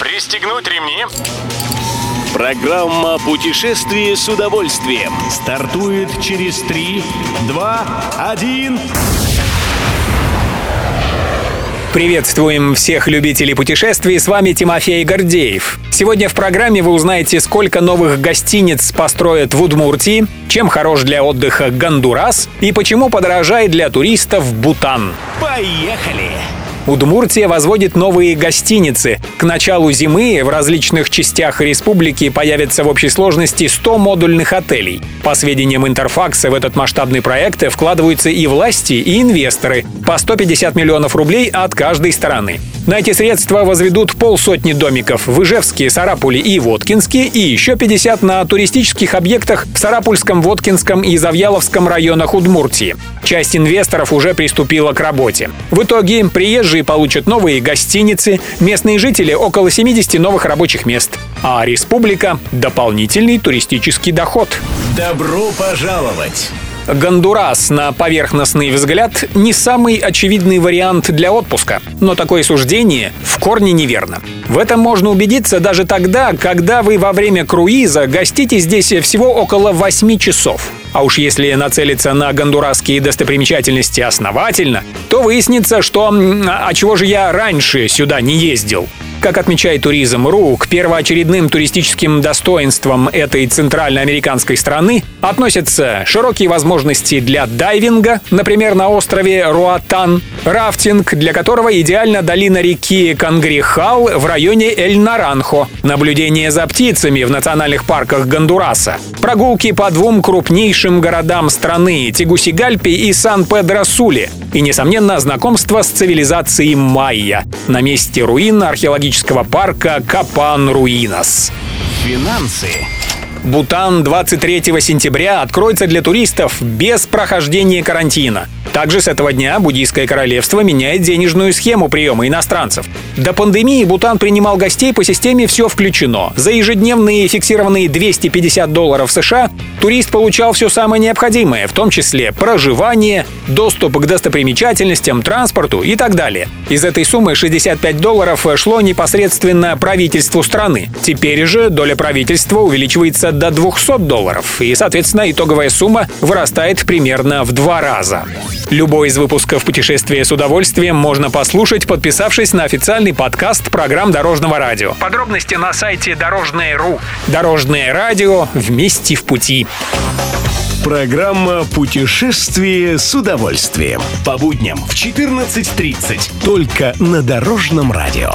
Пристегнуть ремни. Программа «Путешествие с удовольствием» стартует через 3, 2, 1... Приветствуем всех любителей путешествий, с вами Тимофей Гордеев. Сегодня в программе вы узнаете, сколько новых гостиниц построят в Удмуртии, чем хорош для отдыха Гондурас и почему подорожает для туристов Бутан. Поехали! Удмуртия возводит новые гостиницы. К началу зимы в различных частях республики появится в общей сложности 100 модульных отелей. По сведениям Интерфакса, в этот масштабный проект вкладываются и власти, и инвесторы. По 150 миллионов рублей от каждой стороны. На эти средства возведут полсотни домиков в Ижевске, Сарапуле и Воткинске и еще 50 на туристических объектах в Сарапульском, Воткинском и Завьяловском районах Удмуртии. Часть инвесторов уже приступила к работе. В итоге приезжие получат новые гостиницы, местные жители — около 70 новых рабочих мест, а республика — дополнительный туристический доход. Добро пожаловать! Гондурас, на поверхностный взгляд, не самый очевидный вариант для отпуска. Но такое суждение в корне неверно. В этом можно убедиться даже тогда, когда вы во время круиза гостите здесь всего около 8 часов. А уж если нацелиться на гондурасские достопримечательности основательно, то выяснится, что «а чего же я раньше сюда не ездил?» Как отмечает Туризм.ру, к первоочередным туристическим достоинствам этой центральноамериканской страны относятся широкие возможности для дайвинга, например, на острове Руатан, рафтинг, для которого идеально долина реки Кангрихал в районе Эль-Наранхо, наблюдение за птицами в национальных парках Гондураса, прогулки по двум крупнейшим городам страны Тегусигальпи и Сан-Педро-Суле и, несомненно, знакомство с цивилизацией майя. На месте руин археологического парка Капан-Руинас. Финансы Бутан 23 сентября откроется для туристов без прохождения карантина. Также с этого дня Буддийское королевство меняет денежную схему приема иностранцев. До пандемии Бутан принимал гостей по системе «Все включено». За ежедневные фиксированные 250 долларов США турист получал все самое необходимое, в том числе проживание, доступ к достопримечательностям, транспорту и так далее. Из этой суммы 65 долларов шло непосредственно правительству страны. Теперь же доля правительства увеличивается до 200 долларов, и, соответственно, итоговая сумма вырастает примерно в два раза. Любой из выпусков «Путешествия с удовольствием» можно послушать, подписавшись на официальный подкаст программ Дорожного радио. Подробности на сайте Дорожное.ру. Дорожное радио вместе в пути. Программа «Путешествие с удовольствием». По будням в 14.30. Только на Дорожном радио.